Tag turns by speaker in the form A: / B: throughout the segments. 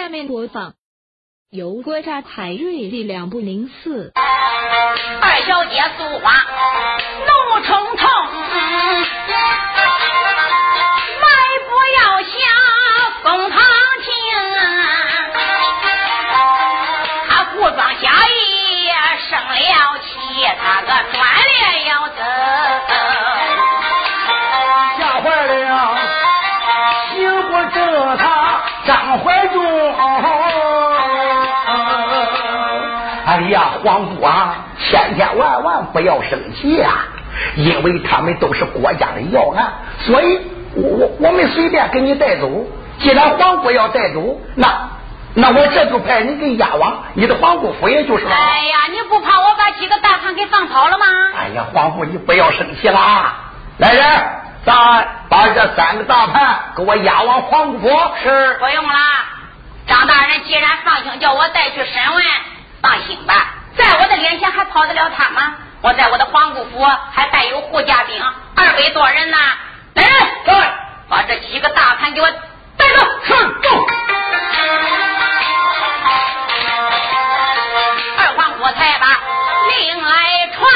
A: 下面播放由国家海瑞力量部零四
B: 二小姐苏花怒冲冲，迈步要下公堂庭，他故装下意生了气，他个转脸要走，
C: 吓坏了，心不正他张怀忠。哎呀，皇姑啊，千千万万不要生气啊！因为他们都是国家的要案，所以我我我们随便给你带走。既然皇姑要带走，那那我这就派人给押往你的皇姑府，也就是了。
B: 哎呀，你不怕我把几个大汉给放跑了吗？
C: 哎呀，皇姑你不要生气啦！来人，咱把这三个大盘给我押往皇姑府。
B: 是，不用了。张大人既然放心叫我带去审问。放心吧，在我的脸前还跑得了他吗？我在我的皇姑府还带有护驾兵二百多人呢。来人，
C: 来，
B: 把这几个大盘给我带走。
C: 是，走。
B: 二皇姑才把令来传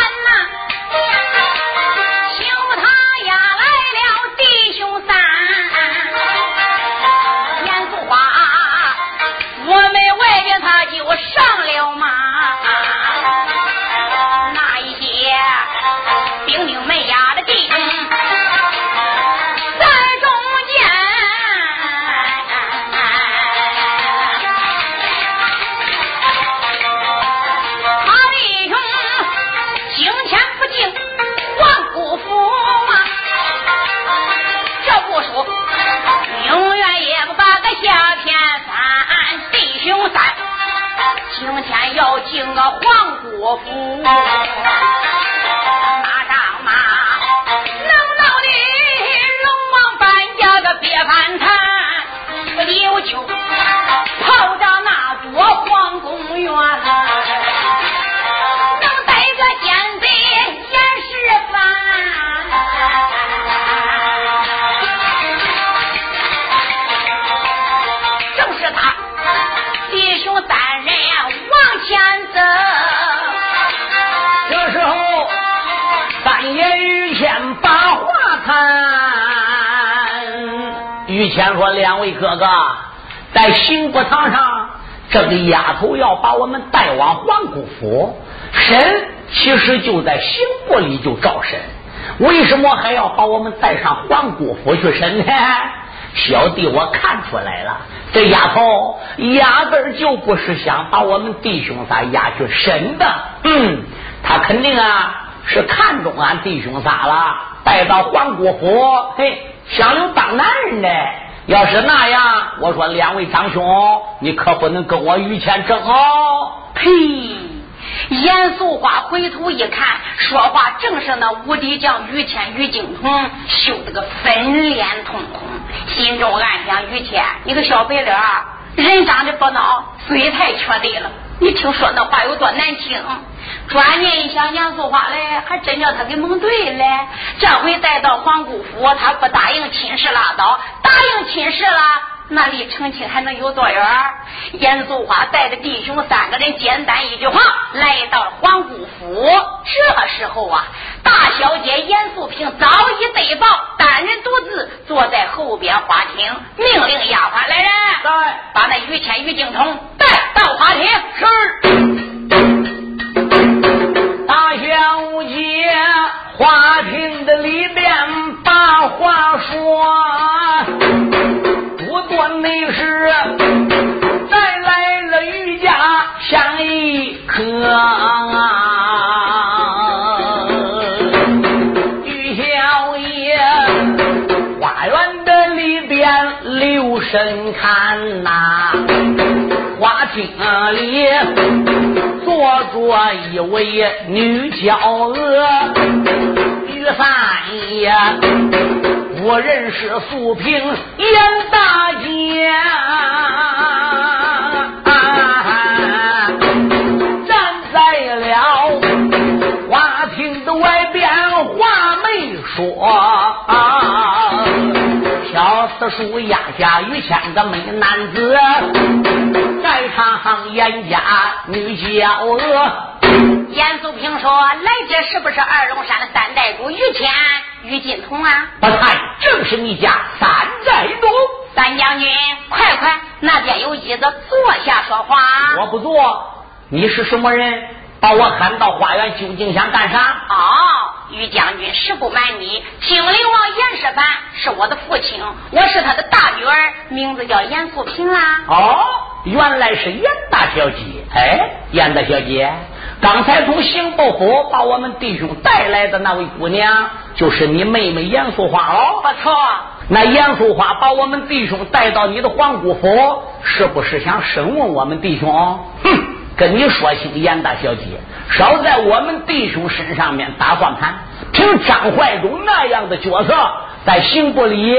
C: 位哥哥，在刑部堂上，这个丫头要把我们带往皇姑府审，其实就在刑部里就照审。为什么还要把我们带上皇姑府去审呢？小弟我看出来了，这丫头压根儿就不是想把我们弟兄仨押去审的。嗯，她肯定啊是看中俺弟兄仨了，带到皇姑府，嘿，想留当男人的。要是那样，我说两位长兄，你可不能跟我于谦争哦。
B: 呸！严肃话回头一看，说话正是那无敌将于谦、于景彤，羞得个粉脸通红，心中暗想：于谦，你个小白脸，人长得不孬，嘴太缺德了。你听说那话有多难听？转念一想，严素花嘞，还真叫他给蒙对了。这回带到皇姑府，他不答应亲事拉倒，答应亲事了。那离成亲还能有多远？严素花带着弟兄三个人，简单一句话，来到了皇姑府。这时候啊，大小姐严素萍早已得报，单人独自坐在后边花厅，命令丫鬟来人，
C: 来
B: 把那于谦、于敬通带到花厅。
C: 是。大小姐花厅的里边把话说，不多没事，带来了于家相一客。玉小爷花园的里边留神看呐、花厅里坐着一位女娇娥，于三爷我认识素萍严大姐，站在了花厅的外边，话没说。小四叔压下于谦的美男子。严家女娇娥。
B: 严素平说：“来者是不是二龙山的三代主于谦、于金童啊？”
C: 不才正是你家三代主。
B: 三将军，快快，那边有椅子，坐下说话。
C: 我不坐。你是什么人？把我喊到花园，究竟想干啥？
B: 哦，于将军，实不瞒你，金陵王严世蕃是我的父亲，我是他的大女儿，名字叫严素平啦。
C: 哦，原来是严大小姐。哎，严大小姐，刚才从刑部府把我们弟兄带来的那位姑娘，就是你妹妹严素花哦。
B: 不错。
C: 那严素花把我们弟兄带到你的皇姑府，是不是想审问我们弟兄？哼！跟你说清，严大小姐，少在我们弟兄身上面打算盘。凭张怀忠那样的角色，在刑部里，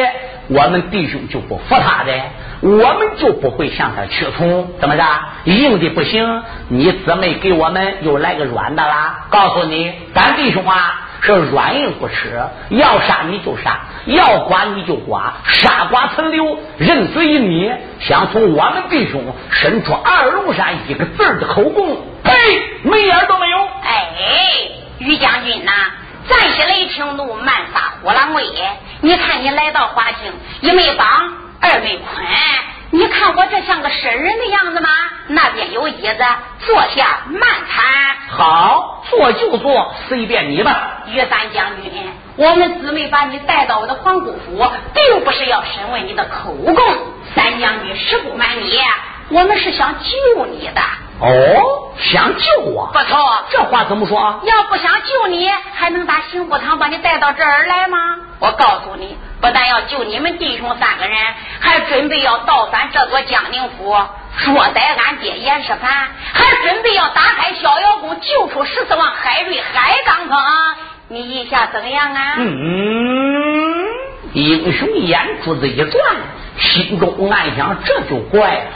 C: 我们弟兄就不服他的，我们就不会向他屈从。怎么着？硬的不行，你姊妹给我们又来个软的啦！告诉你，咱弟兄啊。是软硬不吃，要杀你就杀，要剐你就剐，杀剐存留，人随你。想从我们弟兄伸出二龙山一个字的口供，呸，没眼都没有。
B: 哎，于将军呐，暂时雷霆怒，慢发火狼威。你看你来到花境，一没帮，二没捆。你看我这像个神人的样子吗？那边有椅子，坐下慢谈。
C: 好，坐就坐，随便你吧。
B: 于三将军，我们姊妹把你带到我的皇姑府，并不是要审问你的口供。三将军，实不瞒你，我们是想救你的。
C: 哦，想救我？
B: 不错。
C: 这话怎么说？
B: 要不想救你，还能打刑部堂把你带到这儿来吗？我告诉你。不但要救你们弟兄三个人，还准备要倒翻这座江宁府，捉逮俺爹严世蕃，还准备要打开逍遥宫，救出十四王海瑞海刚峰。你意下怎么样啊？
C: 嗯，英雄眼珠子一转，心中暗想：这就怪了，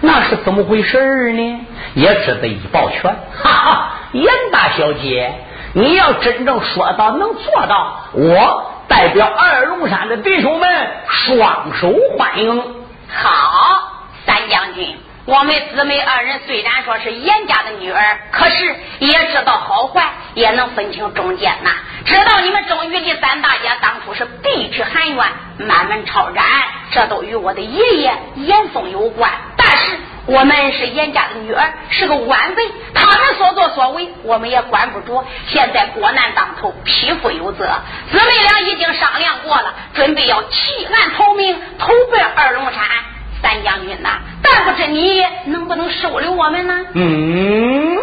C: 那是怎么回事呢？也只得一抱拳，哈哈，严大小姐，你要真正说到能做到，我。代表二龙山的弟兄们，双手欢迎。
B: 好，三将军，我们姊妹二人虽然说是严家的女儿，可是也知道好坏，也能分清忠奸呐。知道你们中原的三大家当初是避之含冤，满门抄斩，这都与我的爷爷严嵩有关。但是。我们是严家的女儿，是个晚辈，他们所作所为，我们也管不着。现在国难当头，匹夫有责，姊妹俩已经商量过了，准备要弃暗投明，投奔二龙山。三将军呐，但不知你能不能收留我们呢？
C: 嗯，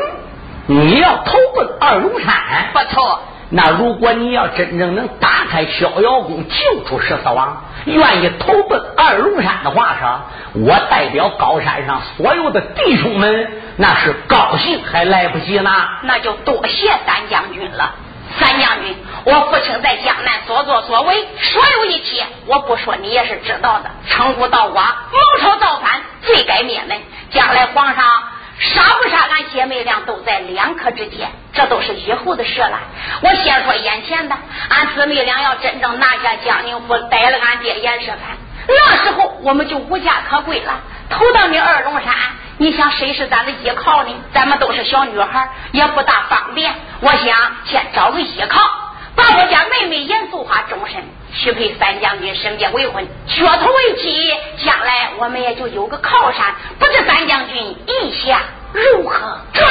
C: 你要投奔二龙山，
B: 不错。
C: 那如果你要真正能打开逍遥宫，救出十四王，愿意投奔二龙山的话，说，我代表高山上所有的弟兄们，那是高兴还来不及呢。
B: 那就多谢三将军了。三将军，我父亲在江南所作所为，所有一切，我不说你也是知道的。称呼道我谋朝造反，罪该灭门。将来皇上。杀不杀，俺姐妹俩都在两可之间，这都是以后的事了。我先说眼前的，俺姊妹俩要真正拿下江宁府，逮了俺爹严世蕃，那时候我们就无家可归了。投到你二龙山，你想谁是咱的依靠呢？咱们都是小女孩，也不大方便。我想先找个依靠，把我家妹妹严素花终身许配三将军身边为婚，血统为妻，将来我们也就有个靠山。不知三将军意下如何？
C: 这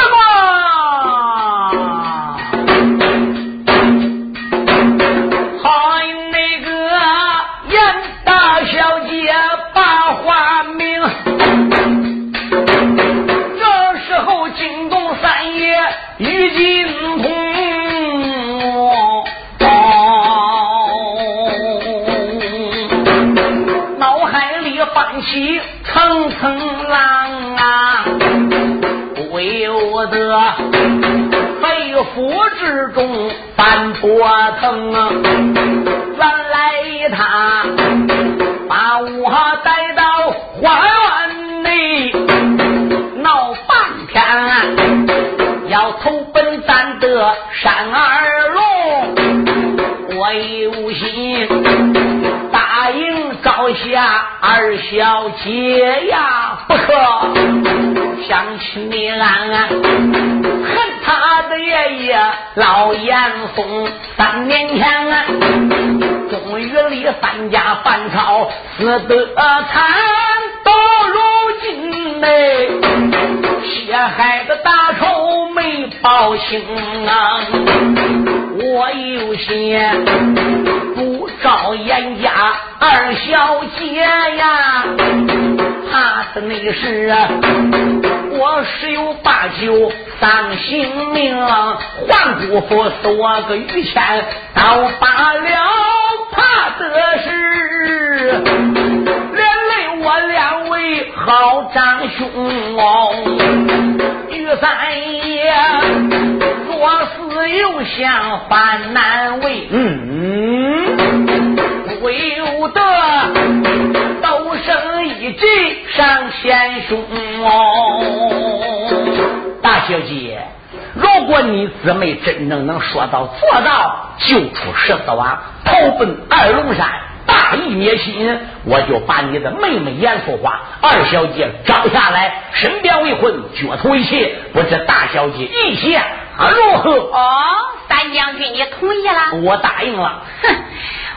C: 于金红哦脑海里泛起层层浪啊不由得在一之中翻波腾啊招下二小姐呀，不可！想想起你俺，恨他的爷爷老严嵩，三年前啊，终于离三家反朝死得惨，到如今嘞，血海的大仇没报清啊，我有心老严家二小姐呀。怕的那是我十有八九丧性命，皇姑父是我个于谦倒罢了，怕的是连累我两位好长兄哦，于三爷若是有想犯难为，嗯，上前胸哦，大小姐，如果你姊妹真正能说到做到，救出十四王，投奔二龙山，大义灭亲，我就把你的妹妹严淑华二小姐招下来，身边为婚，脚头一切。不知大小姐意下如何？
B: 哦，三将军，你同意了？
C: 我答应了。
B: 哼。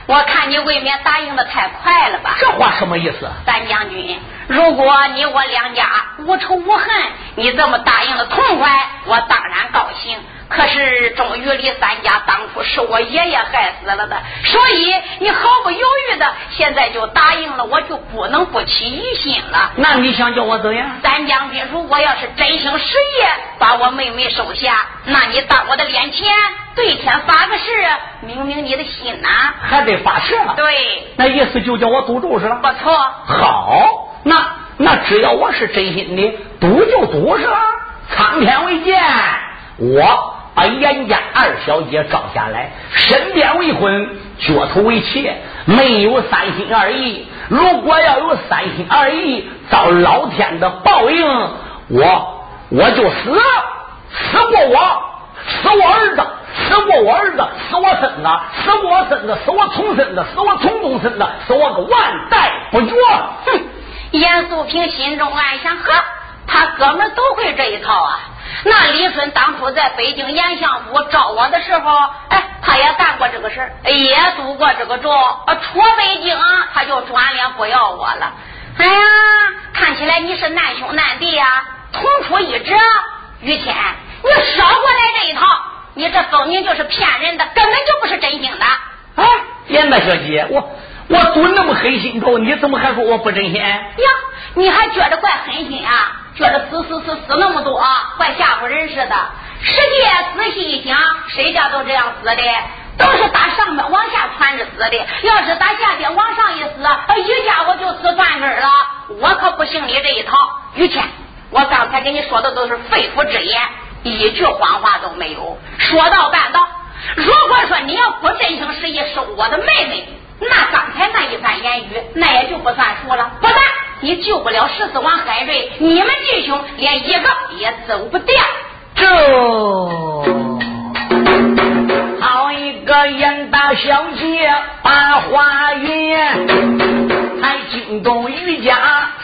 B: 我看你未免答应的太快了吧？
C: 这话什么意思？
B: 三将军，如果你我两家无仇无恨，你这么答应的痛快，我当然高兴。可是钟玉李三家当初是我爷爷害死了的，所以你毫不犹豫的现在就答应了，我就不能不起疑心了。
C: 那你想叫我怎样？
B: 三将军，如果要是真心实意把我妹妹收下，那你当我的脸前对天发个誓，明明你的心呐，
C: 还得发誓吗？
B: 对，
C: 那意思就叫我赌注是了。
B: 不错。
C: 好，那那只要我是真心的，赌就赌是了。苍天为鉴，我。把严家二小姐招下来，身边为婚，脚头为妾，没有三心二意。如果要有三心二意，遭老天的报应，我我就死，死过我，死我儿子，死过我儿子，死我孙子，死我孙子，死我重孙子，死我重重孙子，死我个万代不绝。
B: 哼！严素平心中暗想：呵，他哥们都会这一套啊。那李顺当初在北京严相府招我的时候，哎，他也干过这个事儿，也赌过这个咒。出北京他就转脸不要我了。哎呀，看起来你是难兄难弟呀，同出一辙。于谦，你少过来这一套，你这分明就是骗人的，根本就不是真心的。
C: 哎，严大小姐，我我赌那么狠心咒，你怎么还说我不真心？呀，
B: 你还觉得怪狠心啊？说的死死死死那么多，怪吓唬人似的。实际仔细一想，谁家都这样死的，都是打上面往下传着死的。要是打下边往上一死，一家伙就死断根了。我可不信你这一套。于谦，我刚才跟你说的都是肺腑之言，一句谎话都没有。说到办到，如果说你要不真心实意收我的妹妹，那刚才那一番言语，那也就不算数了。不但你救不了十四王海瑞，你们弟兄连一个也走不掉。
C: 这好一个严大小姐把话圆，还惊动余家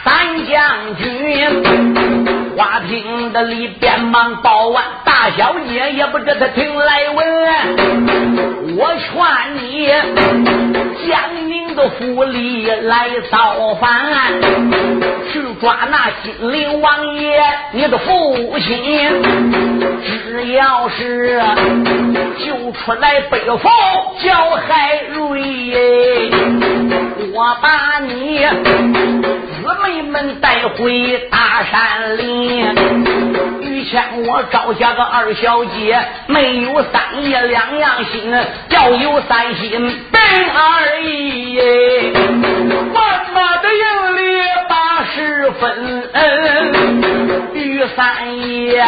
C: 三将军。话听得里边忙报完，大小姐也不知他听来闻。我劝你将您的府里来造反，去抓那金陵王爷你的父亲。只要是救出来北府叫海瑞，我把你。姊妹们带回大山林，于谦我招下个二小姐，没有三爷两样心，要有三心本二意。万马的营里八十分，于三爷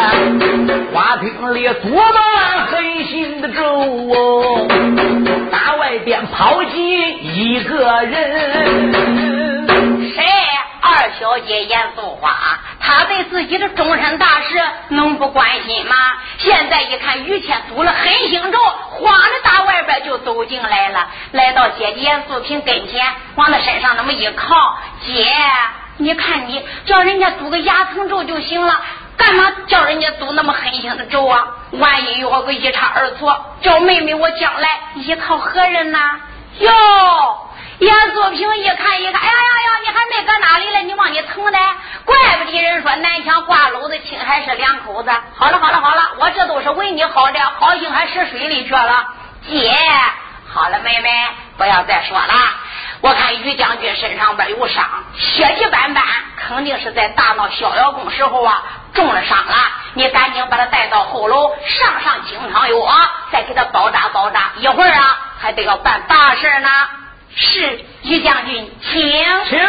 C: 花厅里多满狠心的咒，打外边跑进一个人，
B: 谁？二小姐严素花，她对自己的终身大事能不关心吗？现在一看于谦赌了狠心咒，慌的大外边就走进来了，来到姐姐严素萍跟前，往她身上那么一靠，姐，你看你叫人家赌个牙疼咒就行了，干嘛叫人家赌那么狠心的咒啊？万一有个一差二错，叫妹妹我将来依靠何人呢？哟，严素平一看一看，哎呀呀呀，你还没搁哪里了？你往你疼的，怪不得人说南墙挂篓子亲还是两口子。好了好了好了，我这都是为你好的，好心还使水里去了。姐，好了，妹妹不要再说了。我看于将军身上边有伤，血迹斑斑，肯定是在大闹逍遥宫时候啊中了伤了。你赶紧把他带到后楼，上上金汤药，再给他包扎包扎。一会儿啊，还得要办大事呢。是于将军，请
C: 请。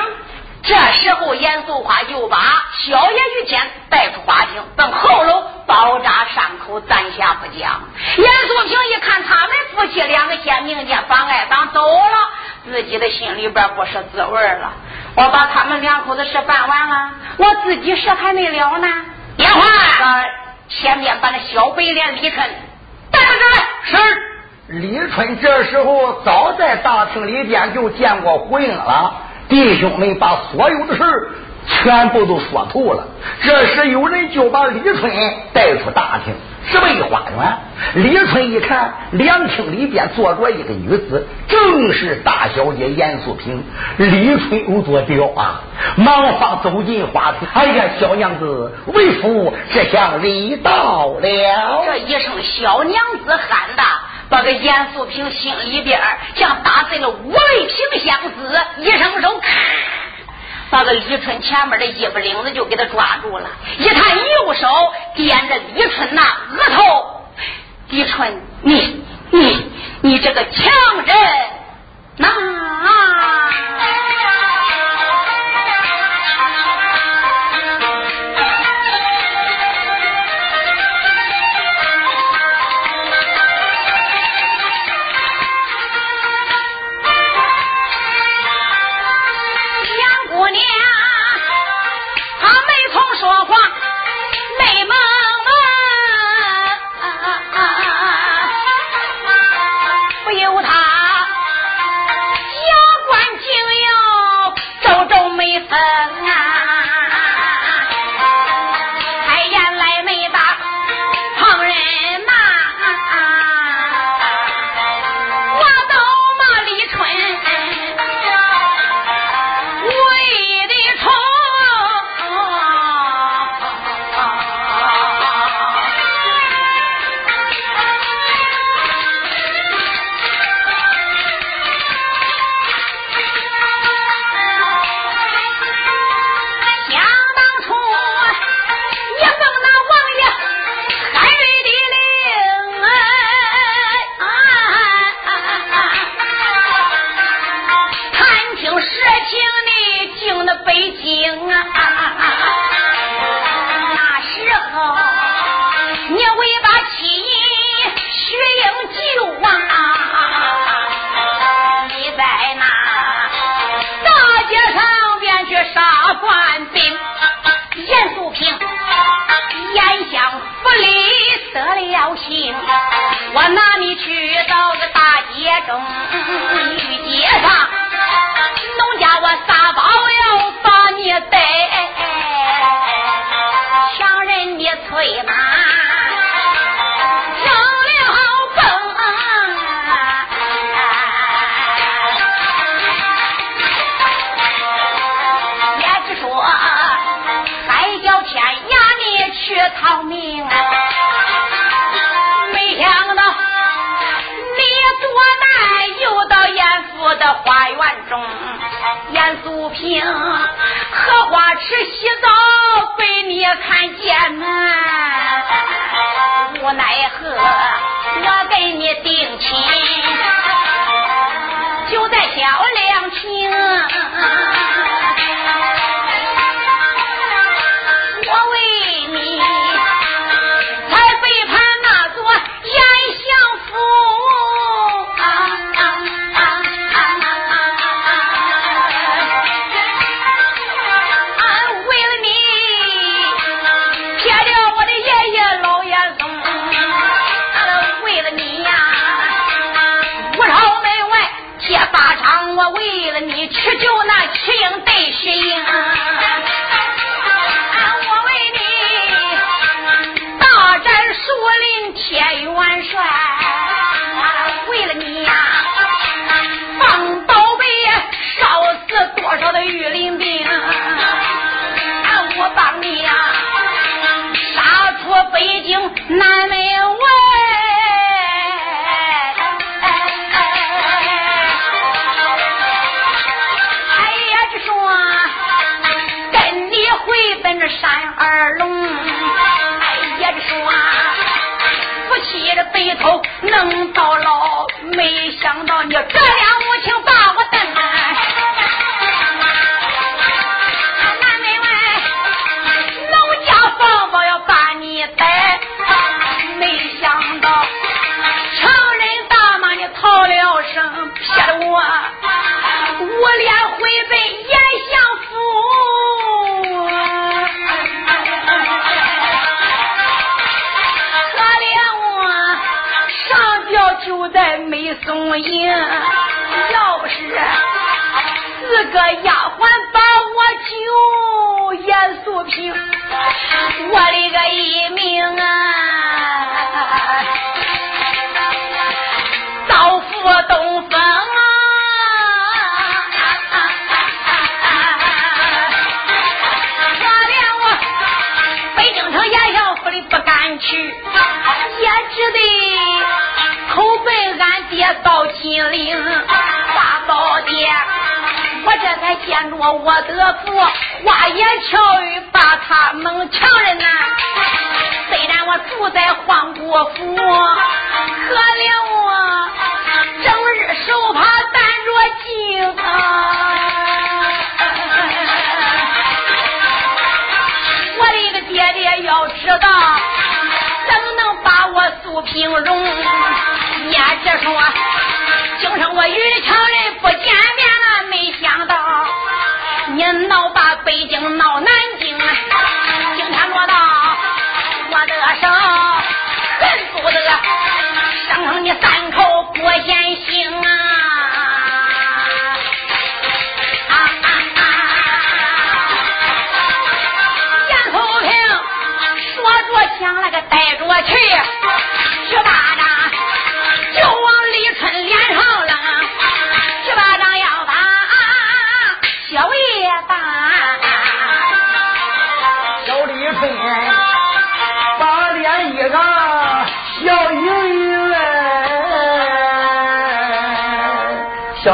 B: 这时候，严素花就把小爷于谦带出花厅，奔后楼包扎伤口，暂下不讲。严素平一看他们夫妻两个先明见妨碍党走了，自己的心里边不是滋味了。我把他们两口子事办完了，我自己事还没了呢。电话，前面把那小白脸李春带上来。
C: 是。李春这时候早在大厅里边就见过胡英了。弟兄们把所有的事全部都说透了。这时有人就把李春带出大厅，直奔花园。李春一看，凉厅里边坐着一个女子，正是大小姐严素萍。李春有多屌啊！忙慌走进花厅，哎呀，小娘子，为夫这厢礼到了。
B: 这一声小娘子喊的。把个严素萍心里边像打碎了五味瓶相似，一伸手，咔，把个李春前面的衣服领子就给他抓住了，一探右手点着李春那额头，李春，你你你这个强人，呐。花园中闫素萍荷花池洗澡被你看见呐无奈何我给你定亲去救那七英对七英我为你大战树林铁元帅为了你呀放宝贝烧死多少的玉林兵。我帮你呀杀出北京南门夫妻的白头能到老，没想到你这两个丫我我得福，花言巧语把他们强人呐。虽然我住在皇国府，可怜我整日手帕担着镜啊。我的个爹爹要知道，怎么能把我苏平荣？也只说，今生我与强人不见面了，没想到你闹把北京闹南京，今天落到我的手，恨不得生你三口过险行啊！啊啊啊！严寿平说着想那个带着去，十巴掌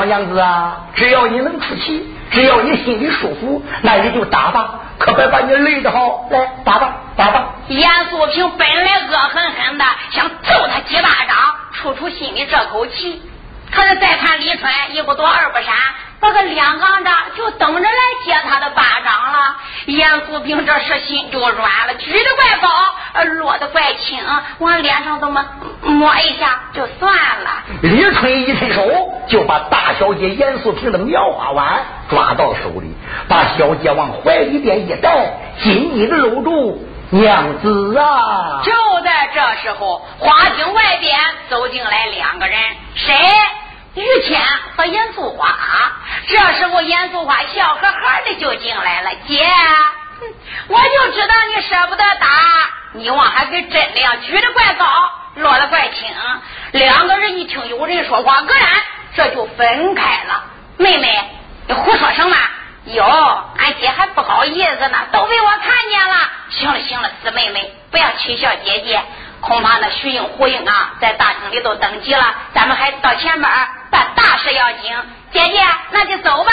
B: 小
C: 娘子啊，只要你能出气，只要你心里舒服，那你就打吧，可别把你累得好。来，打吧，打吧。
B: 严素平本来恶狠狠的想揍他几巴掌，出出心里这口气。可是再看李春一不躲二不闪，把个两杠着就等着来接他的巴掌了。严素平这时心就软了，举得怪高，呃落得怪轻，往脸上这么摸一下就算了。
C: 李春一伸手就把大小姐严素萍的棉花碗抓到手里，把小姐往怀里边一带，紧紧的搂住娘子啊！
B: 就在这时候，花厅外边走进来两个人，谁？于谦和严素花。这时候，严素花笑呵呵的就进来了，姐，我就知道你舍不得打，你往还跟真的样，举的怪高，落得怪轻。两个人一听有人说话，果然这就分开了。妹妹，你胡说什么？哟，俺姐还不好意思呢，都被我看见了。行了行了，四妹妹，不要取笑姐姐。恐怕那徐英、胡英啊，在大厅里都等急了，咱们还到前边办大事要紧。姐姐，那就走吧。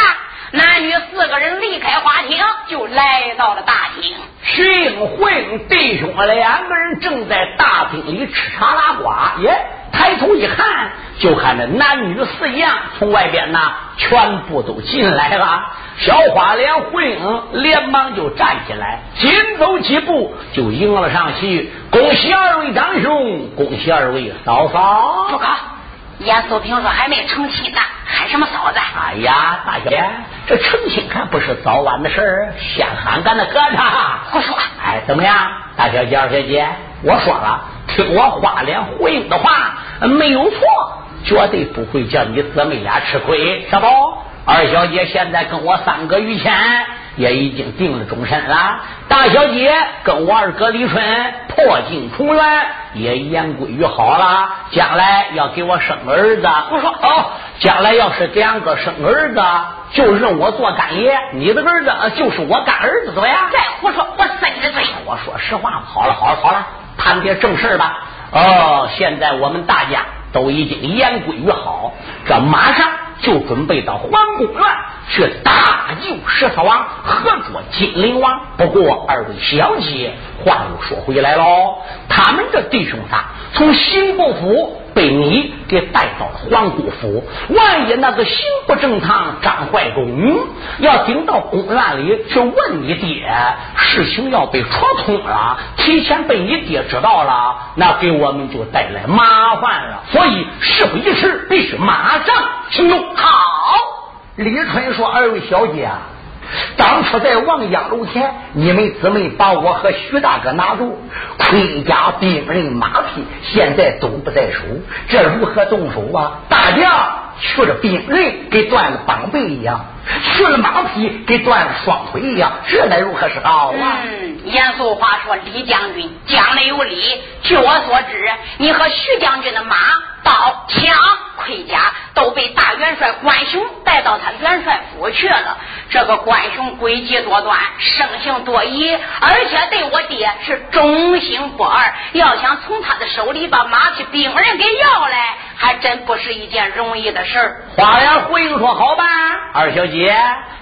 B: 男女四个人离开花厅，就来到了大厅。
C: 徐英、慧英弟兄两个人正在大厅里吃茶拉呱，耶！抬头一看，就看这男女四样从外边呐全部都进来了。小花脸慧英连忙就站起来，紧走几步就迎了上去。恭喜二位长兄，恭喜二位嫂嫂。
B: 不搞，严素平说还没成亲呢，喊什么嫂子？
C: 哎呀，大小姐，这成亲还不是早晚的事儿，先喊咱的哥他。
B: 胡说！
C: 哎，怎么样，大小姐、二小姐？我说了，听我花脸胡英的话，没有错，绝对不会叫你姊妹俩吃亏，是不？二小姐现在跟我三哥于谦也已经定了终身了，大小姐跟我二哥李春破镜重圆，也言归于好了。将来要给我生儿子，
B: 我说
C: 哦，将来要是两个生儿子，就认我做干爷，你的儿子呃就是我干儿子，怎么样？
B: 再胡说，我伸着嘴。
C: 我说实话，好了好了好了，谈点正事吧。哦，现在我们大家都已经言归于好，这马上就准备到皇宫院去搭救十四王，合作金陵王。不过二位小姐，话又说回来喽，他们这弟兄仨从刑部府。被你给带到了皇姑府，万一那个刑不正堂张怀忠要顶到公园里去问你爹，事情要被戳通了，提前被你爹知道了，那给我们就带来麻烦了。所以事不宜迟，必须马上行动。
B: 好，
D: 李春说：“二位小姐。”当初在王家楼前，你们姊妹把我和徐大哥拿住，盔甲、兵刃、马匹，现在都不在手，这如何动手啊？大将去了兵刃，给断了膀背一样；去了马匹，给断了双腿一样，这乃如何是好啊？
B: 嗯，严肃话说，李将军讲的有理。据我所知，你和徐将军的马。刀枪盔甲都被大元帅关雄带到他元帅府去了。这个关雄诡计多端，生性多疑，而且对我爹是忠心不二。要想从他的手里把马匹兵刃给要来，还真不是一件容易的事儿。
C: 花脸回应说：“好吧，二小姐，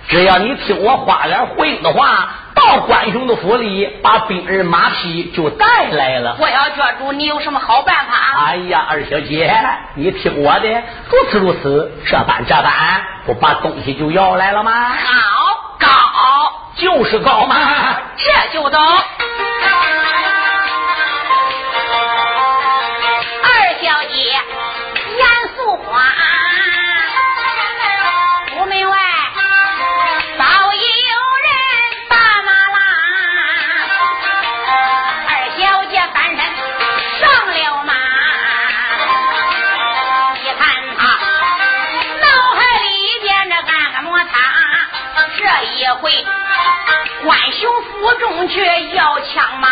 C: 只要你听我花脸回应的话。”到关雄的府里，把兵人马匹就带来了。
B: 我要觉主，你有什么好办法？
C: 哎呀，二小姐，你听我的，如此如此，这般这般，不把东西就要来了吗？
B: 好，高，
C: 就是高嘛，
B: 这就走。二小姐，回关兄府中去要枪马，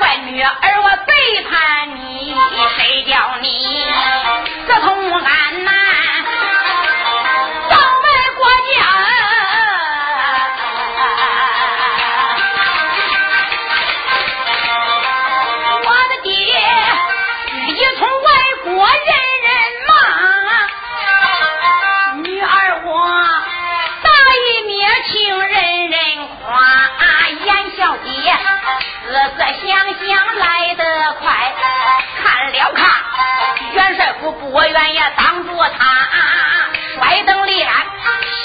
B: 别怪女儿我背叛你，谁叫元帅府不远也挡住他，摔蹬立鞍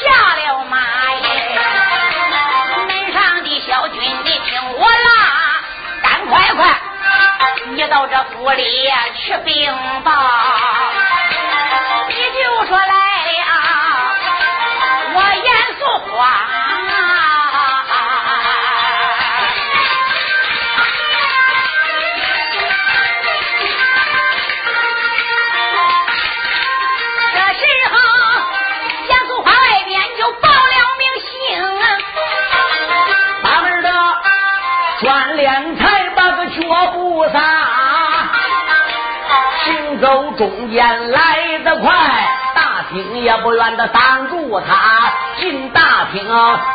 B: 下了马耶。门上的小军，你听我啦，赶快快，你到这府里去禀报，你就说来啊，我严肃话。
C: 中间来得快，大厅也不愿的挡住他。进大厅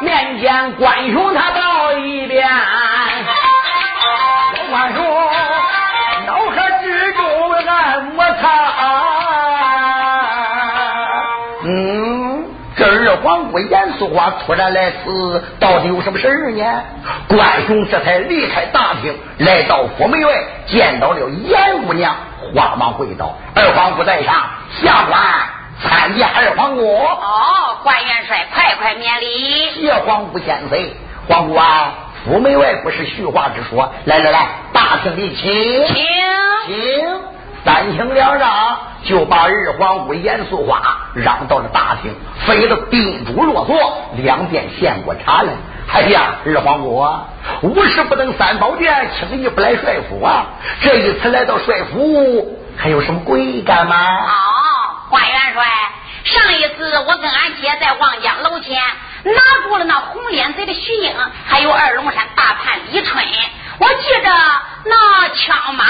C: 面见关雄，他到一边。
D: 老关雄，脑海之中暗摩擦。嗯，这二皇姑严素花突然来此，到底有什么事儿呢？关雄这才离开大厅，来到府门外，见到了严姑娘。慌忙跪倒，二皇姑在上，下官参见二皇姑。
B: 哦，关元帅，快快免礼。
D: 谢皇姑千岁。皇姑啊，府门外不是虚话之说。来来来，大厅里请，
B: 请
D: 请。三请两让，就把二皇姑严肃话让到了大厅，飞得宾主落座，两边献过茶来。哎呀，二皇姑，无事不登三宝殿，轻易不来帅府啊！这一次来到帅府，还有什么贵干吗？
B: 哦，关元帅，上一次我跟俺姐在望江楼前拿住了那红脸贼的徐英，还有二龙山大叛李春。我记着那枪马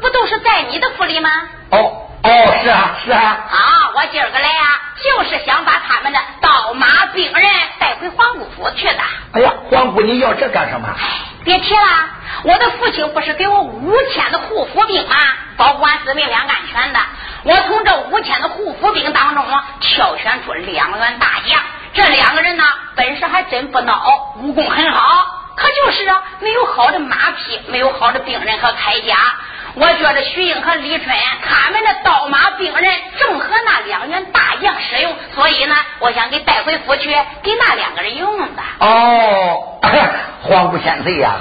B: 不都是在你的府里吗？
D: 哦哦，是啊是啊。
B: 啊，我今儿个来啊，就是想把他们的刀马病人带回皇姑府去的。
D: 哎呀，皇姑，你要这干什么？
B: 别提了，我的父亲不是给我五千的护府兵吗？保护俺四命两安全的。我从这五千的护府兵当中挑选出两员大将，这两个人呢，本事还真不孬，武功很好。可就是啊，没有好的马匹，没有好的兵人和铠甲。我觉得徐英和李春他们的刀马兵人正合那两员大将使用，所以呢，我想给带回府去，给那两个人用的。
D: 哦，皇姑千岁呀，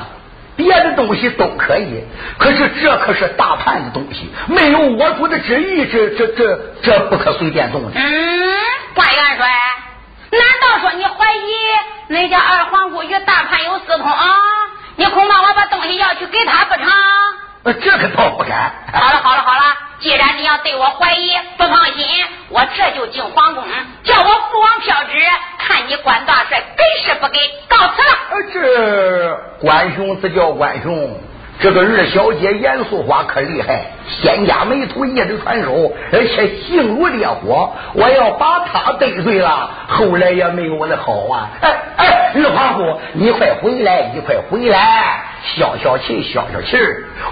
D: 别的东西都可以，可是这可是大叛的东西，没有我主的旨意，这这这这不可随便动的。
B: 嗯，关元帅。难道说你怀疑恁家二皇姑与大潘有私通啊？你恐怕我把东西要去给他不成？
D: 呃，这可倒不敢。
B: 好了好了好了，既然你要对我怀疑，不放心，我这就进皇宫，叫我父王票旨，看你关大帅给是不给。告辞了。
D: 呃，这关兄自叫关雄。这个二小姐严素花可厉害，仙家美图一直传授，而且性如烈火。我要把她得罪了，后来也没有我的好啊！哎哎，二皇姑，你快回来，你快回来，消消气，消消气。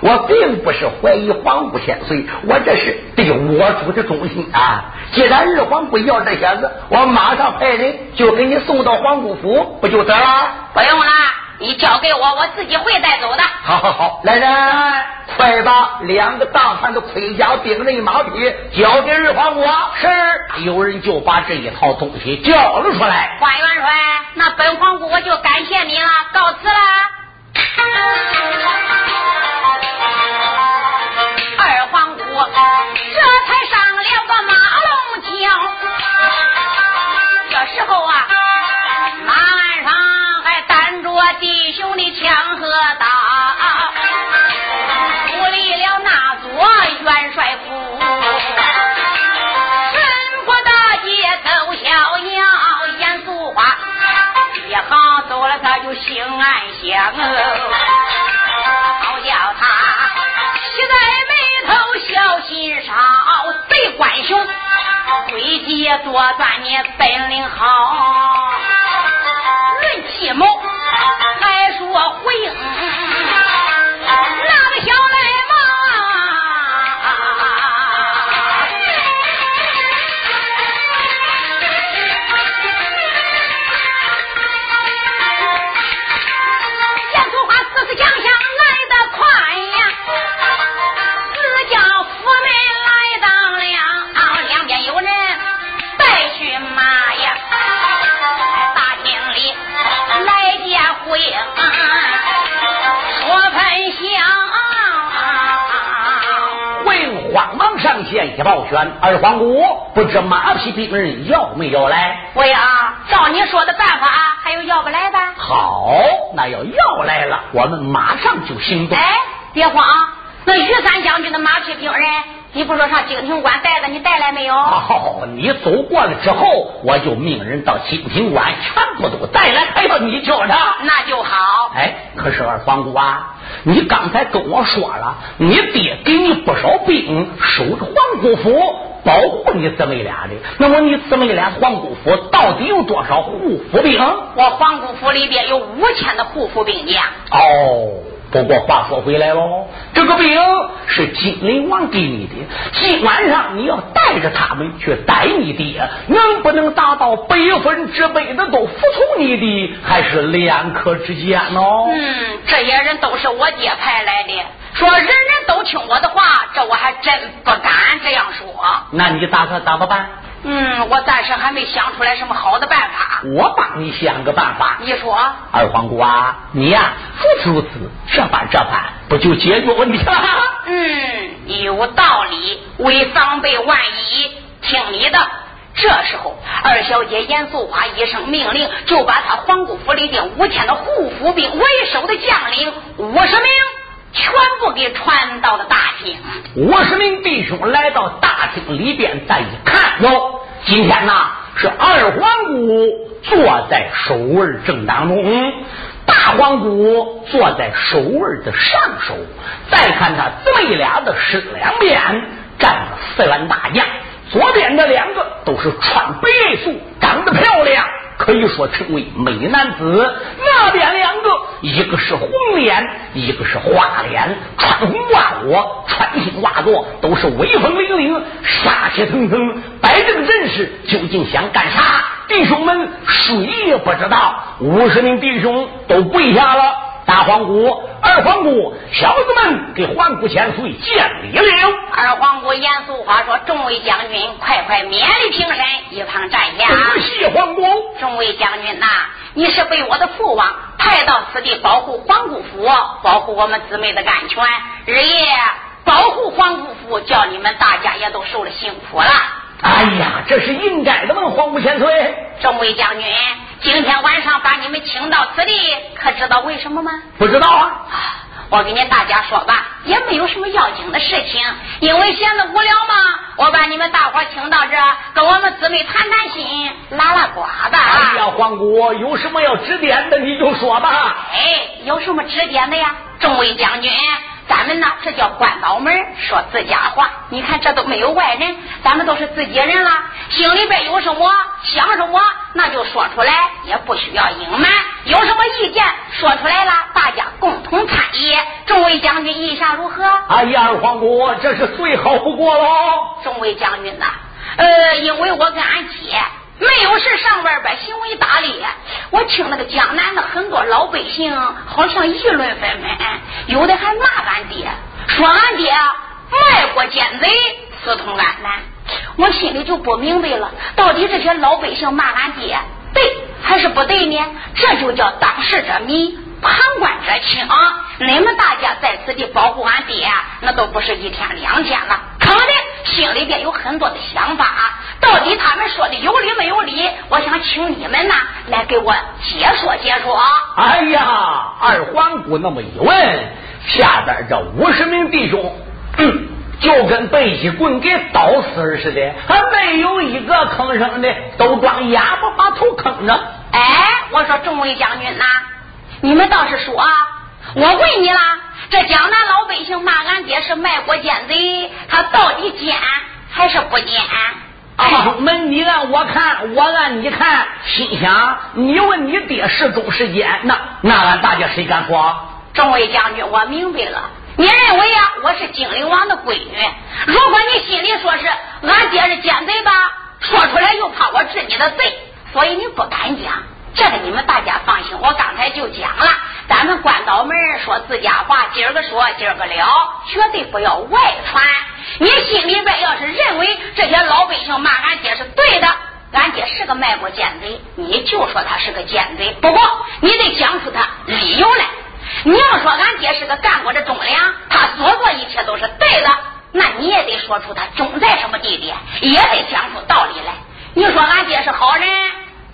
D: 我并不是怀疑皇姑千岁，我这是对我主的忠心啊！既然二皇姑要这些子，我马上派人就给你送到皇姑府，不就得了？
B: 不用了。你交给我，我自己会带走的。
D: 好好好，来人，快把两个大汉的盔甲、兵刃、马匹交给二皇我。
C: 是，有人就把这一套东西交了出来。
B: 花元帅，那本皇姑我就感谢你了，告辞了。二皇姑这才上了个马弟兄的枪和刀，扶立了那座元帅府，神婆大姐走逍遥，严肃话一行走了他就心安详，好叫他喜在眉头笑心少，贼官雄诡计多钻你本领好，论计谋。
C: 我会二皇姑不知马匹兵人要没要来？
B: 喂啊，照你说的办法，还有要不来的？
C: 好，那要要来了，我们马上就行动。
B: 哎，别慌，那于三将军的马匹兵人，你不说上京庭馆带的，你带来没有？
C: 好，你走过了之后，我就命人到京庭馆全部都带来，还要你叫着。
B: 那就好。
C: 哎，可是二皇姑啊。你刚才跟我说了，你爹给兵守着皇姑府，保护你姊妹俩的。那么你姊妹俩皇姑府到底有多少护府兵？
B: 我皇姑府里边有五千的护府兵将。
C: 哦。不过话说回来喽，这个兵是金陵王给你的，今晚上你要带着他们去逮你爹，能不能达到百分之百的都服从你的，还是两可之间呢？
B: 嗯，这些人都是我爹派来的，说人人都听我的话，这我还真不敢这样说。
C: 那你打算怎么办？
B: 嗯，我暂时还没想出来什么好的办法。
C: 我帮你想个办法。
B: 你说，
C: 二皇姑啊，你呀，如此如此，这般这般，不就解决问题了？
B: 嗯，有道理。为防备万一，听你的。这时候，二小姐严素花一声命令，就把她皇姑府里边五千的护府兵为首的将领五十名，全部给传到了大厅。
C: 五十名弟兄来到大厅里边，再一看，哟。今天呐，是二皇姑坐在首位正当中，大皇姑坐在首位的上首。再看他姊妹俩的身两边站着四员大将，左边的两个都是穿白素，长得漂亮。可以说成为美男子，那边两个，一个是红脸，一个是花脸，穿红挂火，穿青袜座，都是威风凛凛，杀气腾腾。摆这个阵势，究竟想干啥？弟兄们，谁也不知道。五十名弟兄都跪下了。大皇姑、二皇姑，小子们给皇姑千岁见礼了。
B: 二皇姑严肃话说：“众位将军，快快免礼平身，一旁站下。”
C: 多谢皇姑。
B: 众位将军呐，你是被我的父王派到此地保护皇姑府，保护我们姊妹的安全。日夜保护皇姑府，叫你们大家也都受了辛苦了。
C: 哎呀，这是应该的嘛，皇姑千岁。
B: 众位将军。今天晚上把你们请到此地，可知道为什么吗？
C: 不知道啊。
B: 我给你大家说吧，也没有什么要紧的事情，因为闲得无聊嘛，我把你们大伙请到这，跟我们姊妹谈谈心，拉拉呱吧。
C: 哎呀，皇姑有什么要指点的，你就说吧。
B: 哎，有什么指点的呀？众位将军。咱们呢，这叫关刀门说自家话。你看，这都没有外人，咱们都是自己人了。心里边有什么想什么，那就说出来，也不需要隐瞒。有什么意见说出来了，大家共同参议。众位将军意下如何？
C: 哎呀，二皇姑，这是最好不过喽。
B: 众位将军呐，呃，因为我跟俺姐。没有事上外边行为打理，我听那个江南的很多老百姓好像议论纷纷，有的还骂俺爹，说俺爹卖国奸贼，私通俺南。我心里就不明白了，到底这些老百姓骂俺爹对还是不对呢？这就叫当事者迷，旁观者清。你们大家在此地保护俺爹，那都不是一天两天了，肯定心里边有很多的想法。到底他们说的有理没有理？我想请你们呐来给我解说解说。
C: 哎呀，二皇姑那么一问，下边这五十名弟兄，嗯，就跟被一棍给捣死似的，还没有一个吭声的，都装哑巴把头坑着。
B: 哎，我说众位将军呐，你们倒是说，我问你啦，这江南老百姓骂俺爹是卖国奸贼，他到底奸还是不奸？
C: 弟兄们，你按我看，我按你看，心想你问你爹是忠是奸，那那俺大家谁敢说？
B: 众位将军，我明白了，你认为呀，我是精灵王的闺女。如果你心里说是俺爹是奸贼吧，说出来又怕我治你的罪，所以你不敢讲。这个你们大家放心，我刚才就讲了，咱们关刀门说自家话，今儿个说，今儿个了，绝对不要外传。你心里边要是认为这些老百姓骂俺爹是对的，俺爹是个卖国奸贼，你就说他是个奸贼。不过你得讲出他理由来。你要说俺爹是个干过的忠良，他所做一切都是对的，那你也得说出他忠在什么地点，也得讲出道理来。你说俺爹是好人。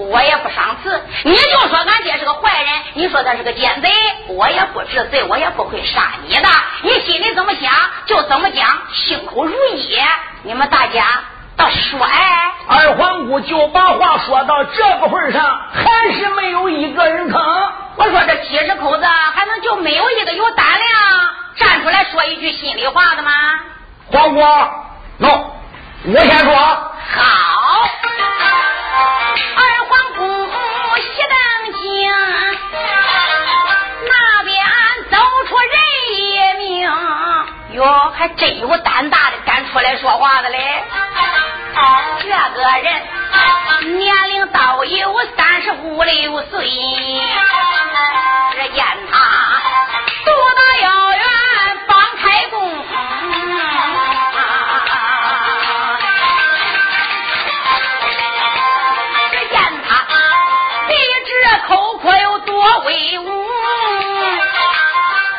B: 我也不赏赐，你就说俺爹是个坏人，你说他是个奸贼，我也不治罪，我也不会杀你的。你心里怎么想就怎么讲，心口如一。你们大家倒说，哎，
C: 二皇姑就把话说到这个份上，还是没有一个人吭。
B: 我说这几十口子还能就没有一个有胆量站出来说一句心里话的吗？
C: 皇姑，喏，我先说，
B: 好。二皇姑喜登京，那边走出人一名，哟，还真有胆大的敢出来说话的嘞！这个人年龄倒有三十五六岁，只见他肚大腰圆，方开弓。威武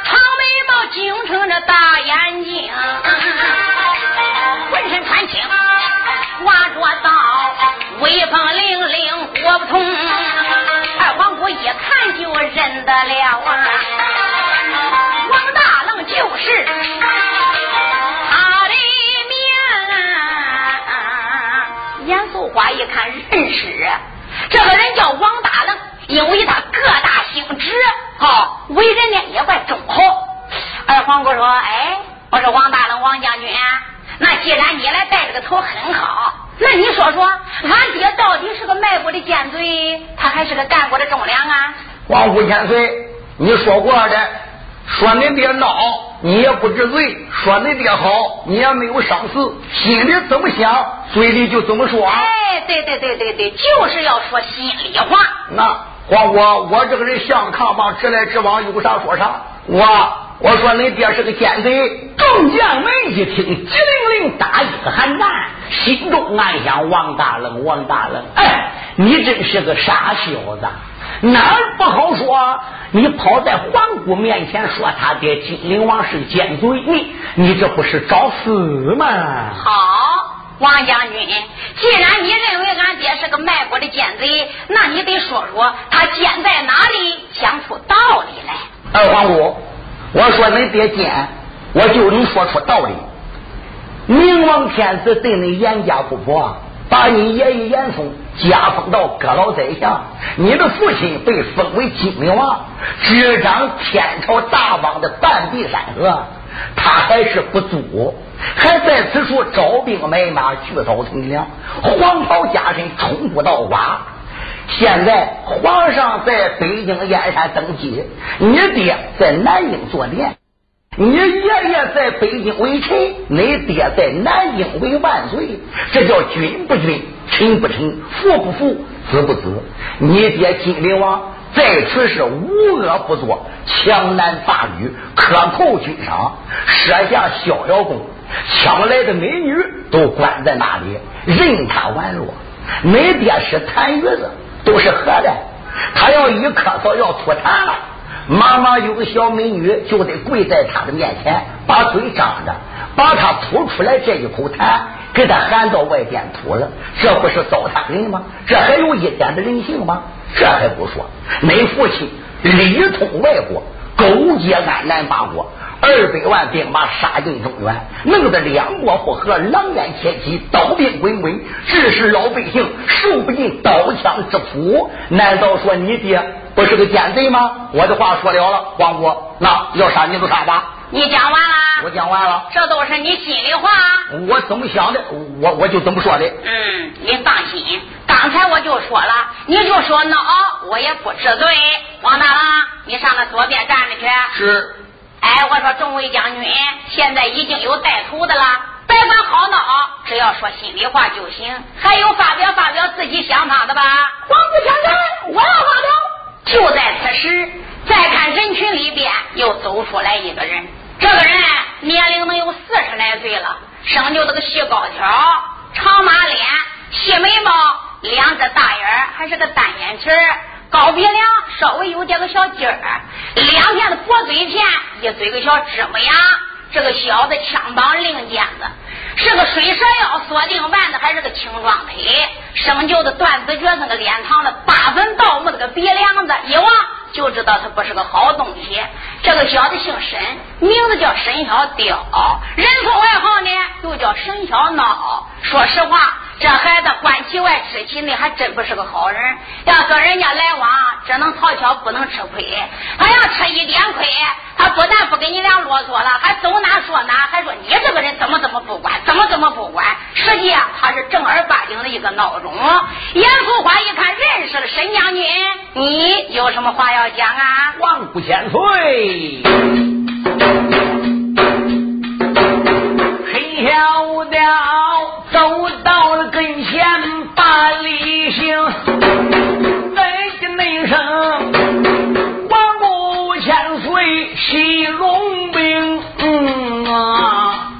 B: 长眉毛精神着大眼睛浑身穿青化着刀威风凛凛火不同二皇姑一看就认得了啊王大愣就是。他的名啊严肃花一看认识这个人叫王大愣因为他个大姓直，哈，为人呢也怪忠厚。二皇姑说：“哎，我说王大愣，王将军，那既然你来带这个头很好，那你说说，俺爹到底是个卖国的奸贼，他还是个干国的忠良啊？”
D: 王五千岁，你说过的，说恁爹孬，你也不知罪；说恁爹好，你也没有伤死，心里怎么想，嘴里就怎么说。
B: 哎，对对对对对，就是要说心里话。
D: 那黄我我这个人向炕帮直来直往，有啥说啥。我我说恁爹是个奸贼。
C: 众将们一听，机灵灵打一个寒战，心中暗想：王大冷，王大冷，哎，你真是个傻小子。哪儿不好说？你跑在皇姑面前说他爹金陵王是奸贼，你你这不是找死吗？
B: 好，王将军，既然你认为俺爹是个卖国的奸贼，那你得说说他奸在哪里，讲出道理来。
D: 二皇姑，我说恁爹奸，我就能说出道理。明王天子对恁严家姑婆。把你爷爷严嵩加封到阁老宰相，你的父亲被封为金陵王，执掌天朝大王的半壁山河，他还是不足，还在此处招兵买马，聚草屯粮，黄袍加身，冲不到瓦。现在皇上在北京燕山登基，你爹在南京坐殿。你爷爷在北京为臣，你爹在南京为万岁，这叫君不君，臣不臣，父不父，子不子。你爹金陵王在此是无恶不作，强男霸女，克扣君上，设下逍遥宫，抢来的美女都关在那里，任他玩乐。你爹是痰盂子，都是喝的，他要一咳嗽要吐痰了。妈妈有个小美女，就得跪在他的面前，把嘴张着，把他吐出来这一口痰给他喊到外边吐了，这不是糟蹋人吗？这还有一点的人性吗？这还不说，你父亲里通外国，勾结安南八国。二百万兵马杀进中原，弄得两国不和，狼烟千起，刀兵滚滚，致使老百姓受不尽刀枪之苦。难道说你爹不是个奸贼吗？我的话说了了，黄国，那要杀你就杀吧。
B: 你讲完了，
D: 我讲完了，
B: 这都是你心里话。
D: 我怎么想的，我我就怎么说的。
B: 嗯，你放心，刚才我就说了，你就说孬，我也不治罪。王大郎，你上那左边站着去。
D: 是。
B: 哎，我说众位将军，现在已经有带头的了，别管好闹，只要说心里话就行。还有发表发表自己想法的吧？
C: 皇姑先生，我要发表。
B: 就在此时，再看人群里边又走出来一个人，这个人年龄能有四十来岁了，生就这个细高挑，长马脸，细眉毛，两只大眼还是个单眼皮高鼻梁，稍微有点个小尖儿，两片的薄嘴片，一嘴个小芝麻牙。这个小子枪绑令箭子，是个水蛇腰，锁定腕子，还是个青壮腿，生就的断子绝孙个脸膛子八分盗墓，的个鼻梁子，一望就知道他不是个好东西。这个小子姓沈，名字叫沈小雕，人送外号呢，又叫沈小孬。说实话。这孩子关其外吃其内，还真不是个好人。要跟人家来往，只能讨巧，不能吃亏。他要吃一点亏，他不但不跟你俩啰嗦了，还走哪说哪，还说你这个人怎么怎么不管，怎么怎么不管。实际啊，他是正儿八经的一个孬种。严肃花一看认识了沈将军，你有什么话要讲啊？
C: 万古千岁，沈小雕。礼行，再进那声，王母千岁喜龙兵啊！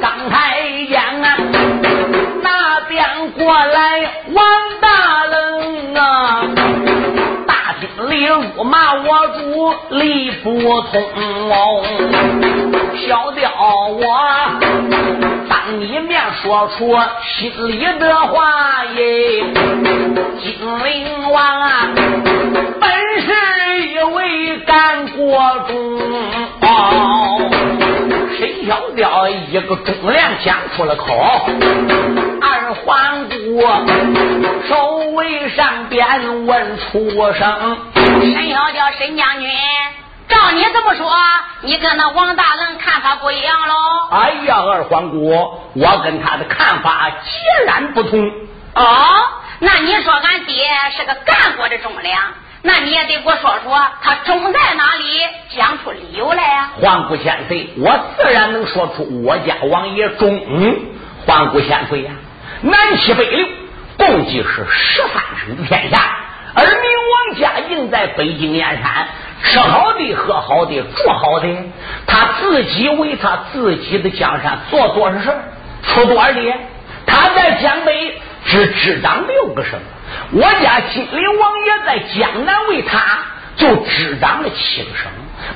C: 刚才见啊，那边过来王大人啊，大厅里辱骂理不通哦。小雕，我当你面说出心里的话。耶！金陵王啊，本是一位干国忠，沈小雕。雕一个忠良讲出了口。二环姑首尾上边问出声：“
B: 沈小雕，沈将军。”照你这么说，你跟那王大人看法不一样喽？
C: 哎呀，二皇姑，我跟他的看法截然不同。
B: 哦，那你说俺爹是个干过的忠良，那你也得给我说说他忠在哪里，讲出理由来呀。
C: 皇姑千岁，我自然能说出我家王爷忠。皇姑千岁呀，南七北六，共计是十三省的天下，而明王家应在北京燕山。吃好的，喝好的，住好的，他自己为他自己的江山做多少事出多少力？他在江北只执掌六个省，我家金陵王爷在江南为他就执掌了七个省，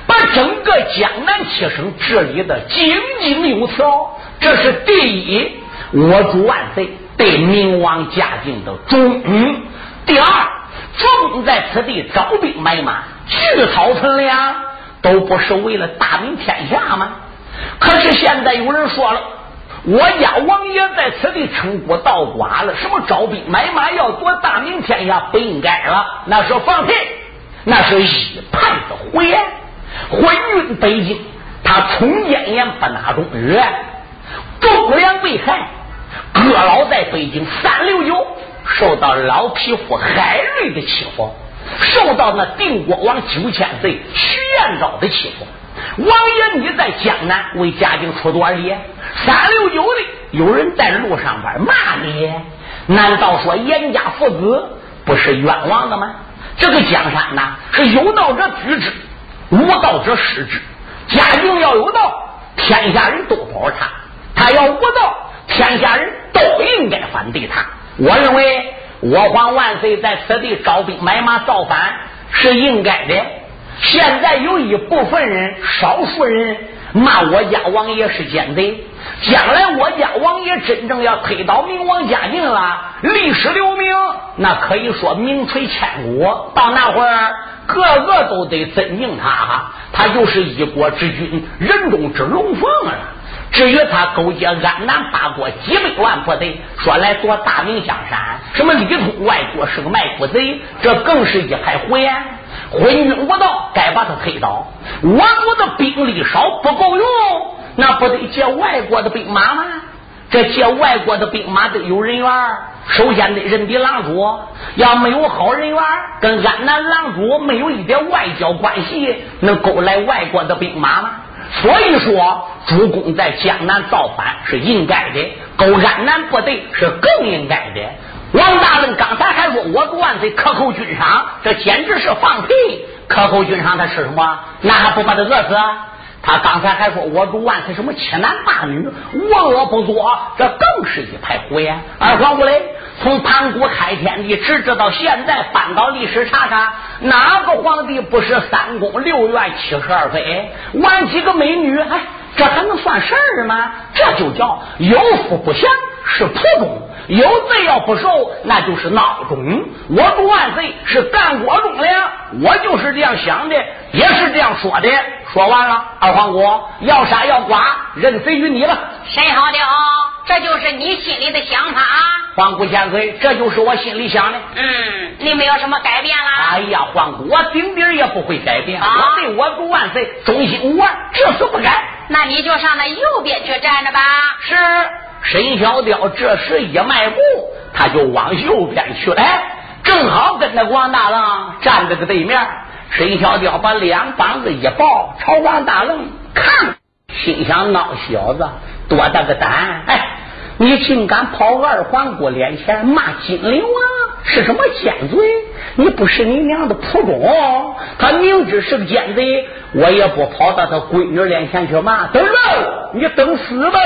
C: 把整个江南七省治理的井井有条。这是第一，我主万岁对明王嘉靖的忠。嗯第二，重在此地招兵买马。聚草屯粮都不是为了大明天下吗？可是现在有人说了，我家王爷在此地称国道寡了，什么招兵买马要夺大明天下不应该了，那是放屁，那是一派的胡言。昏晕北京，他从谏言不拿中日，忠良被害，哥老在北京三六九受到老匹夫海瑞的欺负。受到那定国王九千岁徐彦昭的欺负，王爷你在江南为嘉靖出多少力？三六九的有人在路上边骂你，难道说严家父子不是冤枉的吗？这个江山呐，是有道者居之，无道者失之。嘉靖要有道，天下人都保他；他要无道，天下人都应该反对他。我认为。我皇万岁在此地招兵买马造反是应该的。现在有一部分人，少数人骂我家王爷是奸贼。将来我家王爷真正要推倒明王嘉靖了，历史留名，那可以说名垂千古。到那会儿，个个都得尊敬他，他就是一国之君，人中之龙凤了。至于他勾结安南八国几百万部队，说来夺大明江山，什么李通外国是个卖国贼，这更是一派胡言。昏君无道，该把他推倒。我国的兵力少不够用，那不得借外国的兵马吗？这借外国的兵马得有人缘，首先得认得狼主。要没有好人缘，跟安南狼主没有一点外交关系，能勾来外国的兵马吗？所以说，主公在江南造反是应该的，勾安南部队是更应该的。王大人刚才还说我不万岁克扣军饷，这简直是放屁！克扣军饷他吃什么？那还不把他饿死？他刚才还说我主万岁什么欺男霸女，无恶不作，这更是一派胡言。二皇姑嘞？从盘古开天地，直至到现在，翻到历史查查，哪个皇帝不是三宫六院七十二妃，玩几个美女？哎，这还能算事儿吗？这就叫有福不祥，是普中。有罪要不受，那就是孬种。我主万岁是干国忠良，我就是这样想的，也是这样说的。说完了，二皇姑要杀要剐，任随于你了。
B: 谁好的，这就是你心里的想法。
C: 皇姑千岁，这就是我心里想的。
B: 嗯，你没有什么改变啦？
C: 哎呀，皇姑，我顶顶也不会改变。我对我主万岁忠心无二，这是不改。
B: 那你就上那右边去站着吧。
C: 是。沈小雕这时一迈步，他就往右边去了，正好跟那王大郎站在个对面。沈小雕把两膀子一抱，朝王大郎看，心想：孬小子，多大个胆！哎，你竟敢跑二环姑脸前骂金陵王是什么奸贼？你不是你娘的仆中？他明知是个奸贼，我也不跑到他闺女脸前去骂。等着，你等死吧！